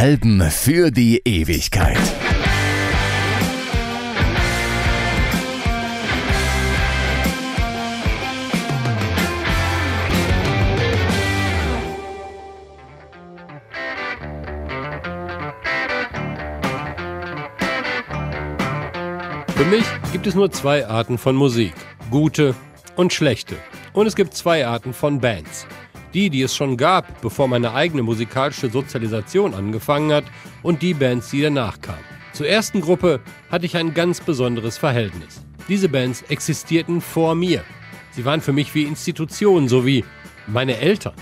Alben für die Ewigkeit. Für mich gibt es nur zwei Arten von Musik. Gute und schlechte. Und es gibt zwei Arten von Bands. Die, die es schon gab, bevor meine eigene musikalische Sozialisation angefangen hat, und die Bands, die danach kamen. Zur ersten Gruppe hatte ich ein ganz besonderes Verhältnis. Diese Bands existierten vor mir. Sie waren für mich wie Institutionen, so wie meine Eltern.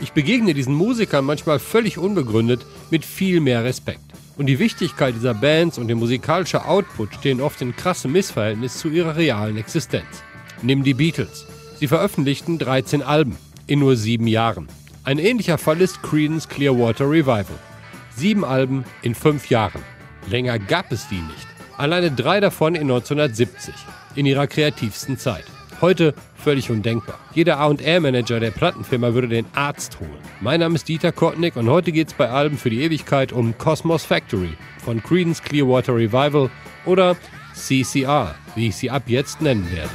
Ich begegne diesen Musikern manchmal völlig unbegründet mit viel mehr Respekt. Und die Wichtigkeit dieser Bands und der musikalische Output stehen oft in krassem Missverhältnis zu ihrer realen Existenz. Nimm die Beatles. Sie veröffentlichten 13 Alben in nur sieben Jahren. Ein ähnlicher Fall ist Creedence Clearwater Revival. Sieben Alben in fünf Jahren. Länger gab es die nicht. Alleine drei davon in 1970, in ihrer kreativsten Zeit. Heute völlig undenkbar. Jeder A&R-Manager der Plattenfirma würde den Arzt holen. Mein Name ist Dieter Kottnick und heute geht es bei Alben für die Ewigkeit um Cosmos Factory von Creedence Clearwater Revival oder CCR, wie ich sie ab jetzt nennen werde.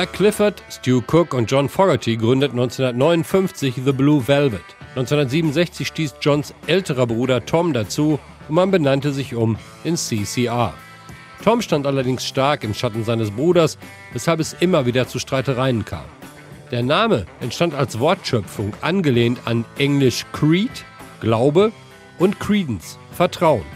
Doug Clifford, Stu Cook und John Fogerty gründeten 1959 The Blue Velvet. 1967 stieß Johns älterer Bruder Tom dazu und man benannte sich um in CCR. Tom stand allerdings stark im Schatten seines Bruders, weshalb es immer wieder zu Streitereien kam. Der Name entstand als Wortschöpfung angelehnt an Englisch Creed, Glaube, und Credence, Vertrauen.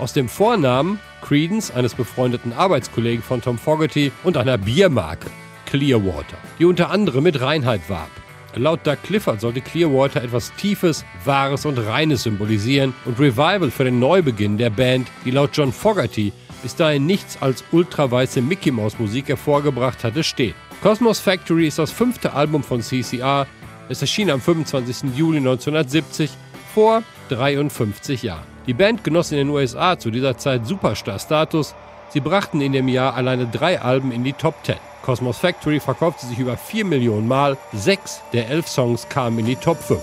Aus dem Vornamen Credence, eines befreundeten Arbeitskollegen von Tom Fogerty und einer Biermarke, Clearwater, die unter anderem mit Reinheit warb. Laut Doug Clifford sollte Clearwater etwas Tiefes, Wahres und Reines symbolisieren und Revival für den Neubeginn der Band, die laut John Fogerty bis dahin nichts als ultraweiße Mickey Mouse Musik hervorgebracht hatte, steht. Cosmos Factory ist das fünfte Album von CCR. Es erschien am 25. Juli 1970 vor 53 Jahren. Die Band genoss in den USA zu dieser Zeit Superstar-Status. Sie brachten in dem Jahr alleine drei Alben in die Top 10. Cosmos Factory verkaufte sich über 4 Millionen Mal. Sechs der elf Songs kamen in die Top 5.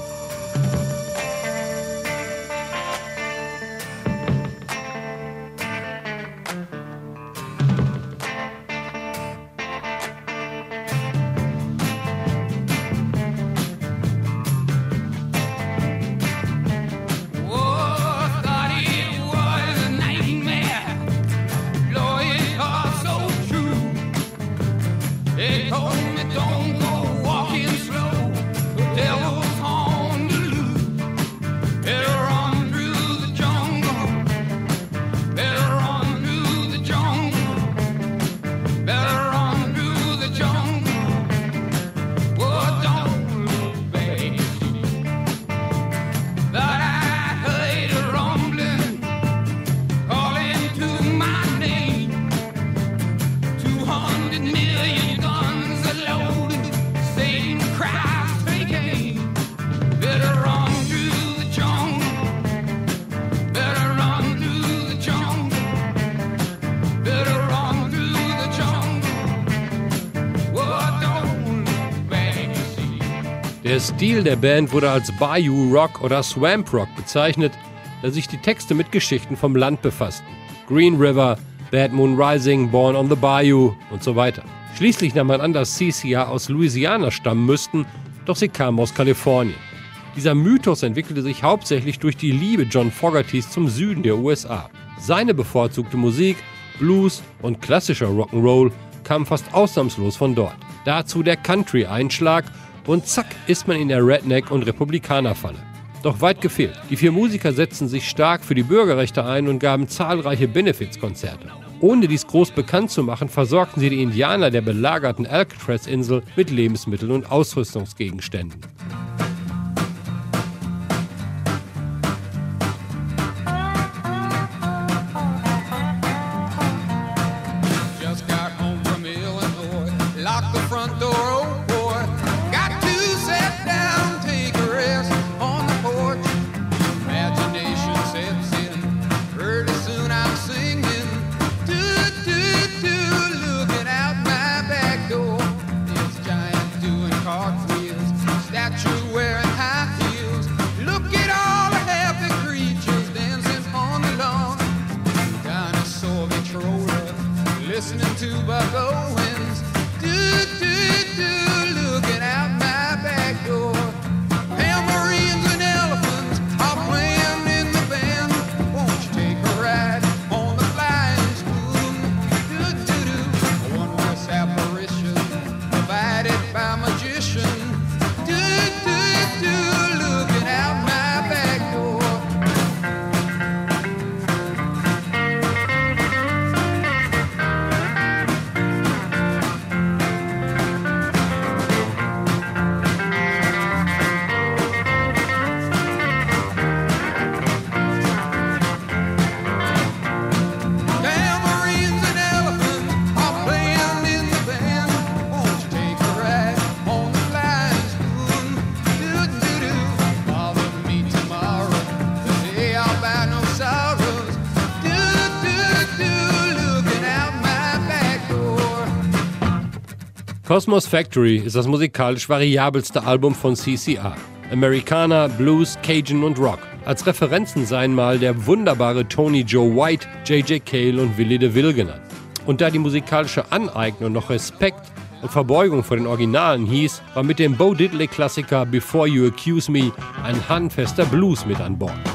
Der Stil der Band wurde als Bayou Rock oder Swamp Rock bezeichnet, da sich die Texte mit Geschichten vom Land befassten. Green River, Bad Moon Rising, Born on the Bayou und so weiter. Schließlich nahm man an, dass CCR aus Louisiana stammen müssten, doch sie kamen aus Kalifornien. Dieser Mythos entwickelte sich hauptsächlich durch die Liebe John Fogertys zum Süden der USA. Seine bevorzugte Musik, Blues und klassischer Rock'n'Roll kam fast ausnahmslos von dort. Dazu der Country-Einschlag und zack ist man in der Redneck- und Republikanerfalle. Doch weit gefehlt. Die vier Musiker setzten sich stark für die Bürgerrechte ein und gaben zahlreiche Benefizkonzerte. Ohne dies groß bekannt zu machen, versorgten sie die Indianer der belagerten Alcatraz-Insel mit Lebensmitteln und Ausrüstungsgegenständen. Cosmos Factory ist das musikalisch variabelste Album von CCR. Americana, Blues, Cajun und Rock. Als Referenzen seien mal der wunderbare Tony Joe White, J.J. Cale und Willie DeVille genannt. Und da die musikalische Aneignung noch Respekt und Verbeugung vor den Originalen hieß, war mit dem Bo Diddley-Klassiker Before You Accuse Me ein handfester Blues mit an Bord.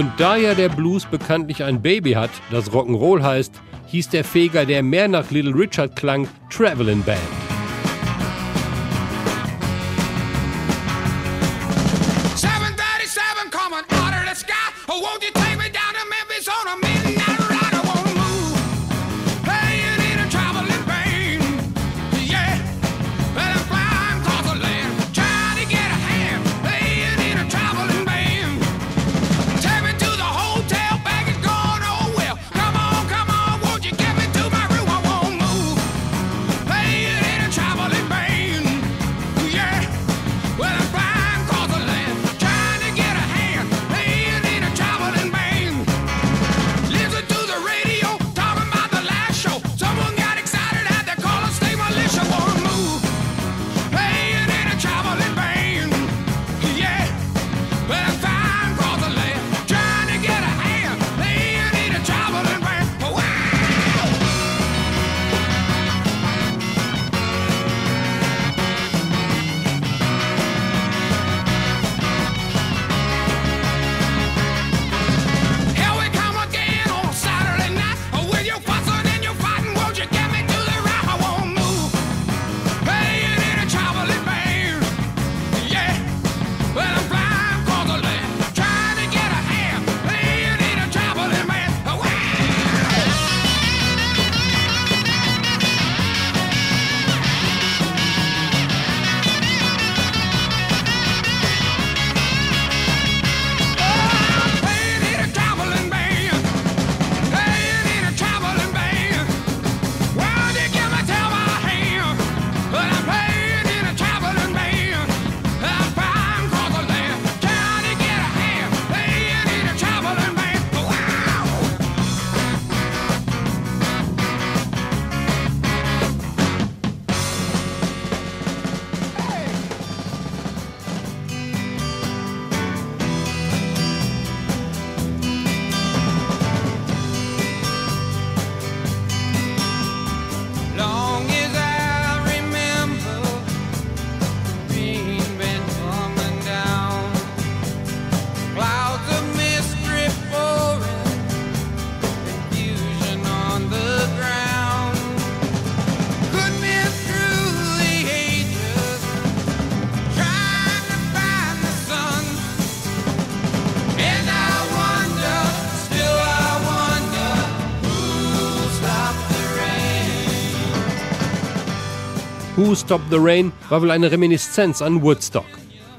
Und da ja der Blues bekanntlich ein Baby hat, das Rock'n'Roll heißt, hieß der Feger, der mehr nach Little Richard klang, Travelin' Band. Who Stopped the Rain war wohl eine Reminiszenz an Woodstock.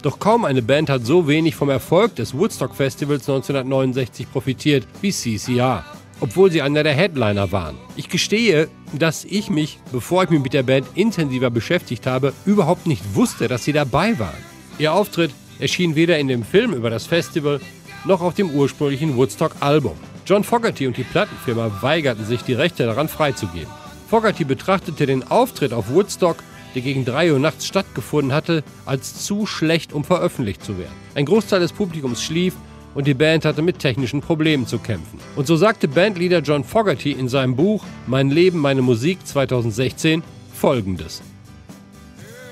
Doch kaum eine Band hat so wenig vom Erfolg des Woodstock Festivals 1969 profitiert wie CCR, obwohl sie einer der Headliner waren. Ich gestehe, dass ich mich, bevor ich mich mit der Band intensiver beschäftigt habe, überhaupt nicht wusste, dass sie dabei waren. Ihr Auftritt erschien weder in dem Film über das Festival noch auf dem ursprünglichen Woodstock-Album. John Fogerty und die Plattenfirma weigerten sich, die Rechte daran freizugeben. Fogerty betrachtete den Auftritt auf Woodstock der gegen 3 Uhr nachts stattgefunden hatte, als zu schlecht, um veröffentlicht zu werden. Ein Großteil des Publikums schlief und die Band hatte mit technischen Problemen zu kämpfen. Und so sagte Bandleader John Fogerty in seinem Buch Mein Leben, meine Musik 2016 folgendes.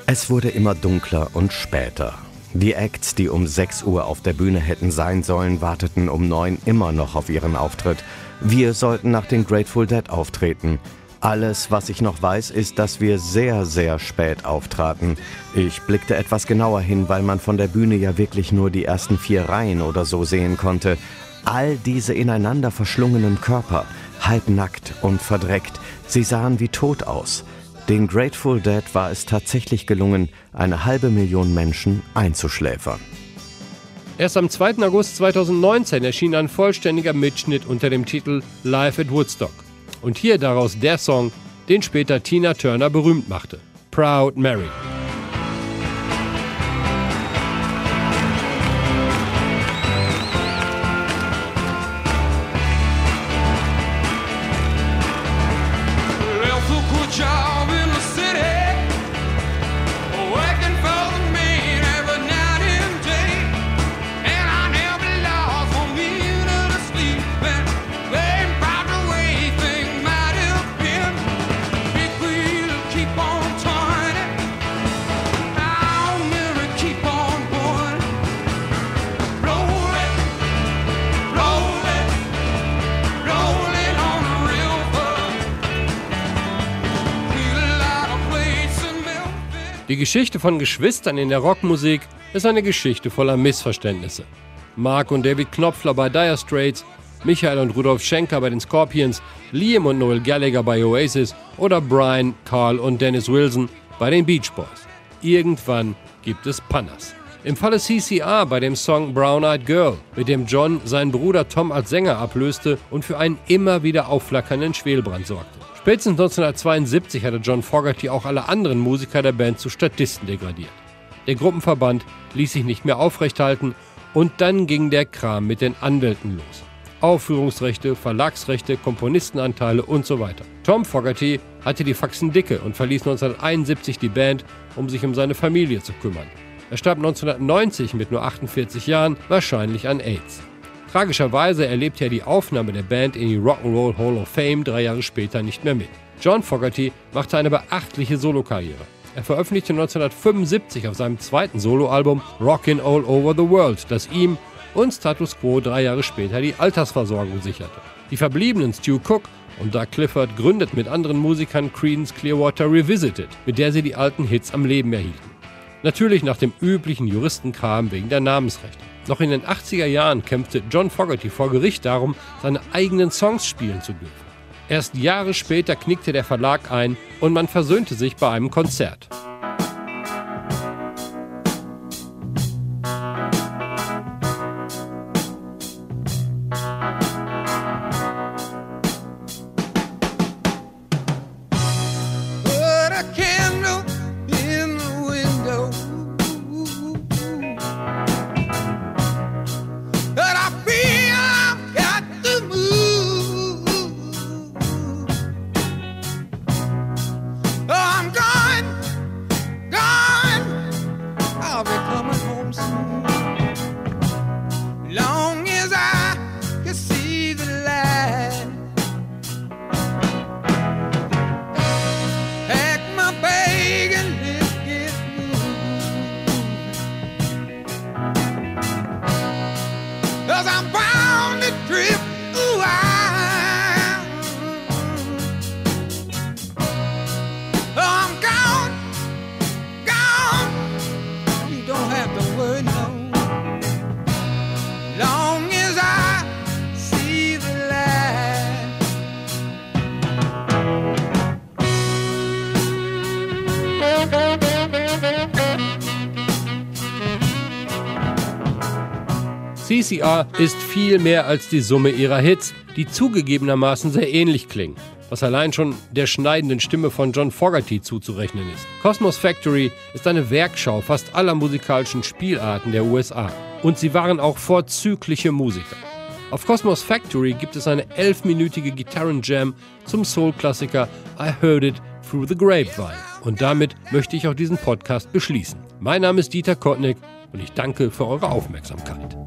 Es wurde immer dunkler und später. Die Acts, die um 6 Uhr auf der Bühne hätten sein sollen, warteten um 9 immer noch auf ihren Auftritt. Wir sollten nach den Grateful Dead auftreten. Alles, was ich noch weiß, ist, dass wir sehr, sehr spät auftraten. Ich blickte etwas genauer hin, weil man von der Bühne ja wirklich nur die ersten vier Reihen oder so sehen konnte. All diese ineinander verschlungenen Körper, halbnackt und verdreckt, sie sahen wie tot aus. Den Grateful Dead war es tatsächlich gelungen, eine halbe Million Menschen einzuschläfern. Erst am 2. August 2019 erschien ein vollständiger Mitschnitt unter dem Titel Live at Woodstock. Und hier daraus der Song, den später Tina Turner berühmt machte. Proud Mary. Geschichte von Geschwistern in der Rockmusik ist eine Geschichte voller Missverständnisse. Mark und David Knopfler bei Dire Straits, Michael und Rudolf Schenker bei den Scorpions, Liam und Noel Gallagher bei Oasis oder Brian, Carl und Dennis Wilson bei den Beach Boys. Irgendwann gibt es Panners. Im Falle CCR bei dem Song Brown Eyed Girl, mit dem John seinen Bruder Tom als Sänger ablöste und für einen immer wieder aufflackernden Schwelbrand sorgte. Spätestens 1972 hatte John Fogerty auch alle anderen Musiker der Band zu Statisten degradiert. Der Gruppenverband ließ sich nicht mehr aufrechthalten und dann ging der Kram mit den Anwälten los. Aufführungsrechte, Verlagsrechte, Komponistenanteile und so weiter. Tom Fogerty hatte die Faxen dicke und verließ 1971 die Band, um sich um seine Familie zu kümmern. Er starb 1990 mit nur 48 Jahren, wahrscheinlich an AIDS. Tragischerweise erlebte er die Aufnahme der Band in die Rock'n'Roll Hall of Fame drei Jahre später nicht mehr mit. John Fogerty machte eine beachtliche Solokarriere. Er veröffentlichte 1975 auf seinem zweiten Soloalbum Rockin' All Over the World, das ihm und Status Quo drei Jahre später die Altersversorgung sicherte. Die verbliebenen Stu Cook und Doug Clifford gründeten mit anderen Musikern Creedence Clearwater Revisited, mit der sie die alten Hits am Leben erhielten. Natürlich nach dem üblichen Juristenkram wegen der Namensrechte. Noch in den 80er Jahren kämpfte John Fogerty vor Gericht darum, seine eigenen Songs spielen zu dürfen. Erst Jahre später knickte der Verlag ein und man versöhnte sich bei einem Konzert. CCR ist viel mehr als die Summe ihrer Hits, die zugegebenermaßen sehr ähnlich klingen, was allein schon der schneidenden Stimme von John Fogerty zuzurechnen ist. Cosmos Factory ist eine Werkschau fast aller musikalischen Spielarten der USA. Und sie waren auch vorzügliche Musiker. Auf Cosmos Factory gibt es eine elfminütige Gitarrenjam zum Soul-Klassiker I Heard It Through the Grapevine. Und damit möchte ich auch diesen Podcast beschließen. Mein Name ist Dieter Kottnick und ich danke für eure Aufmerksamkeit.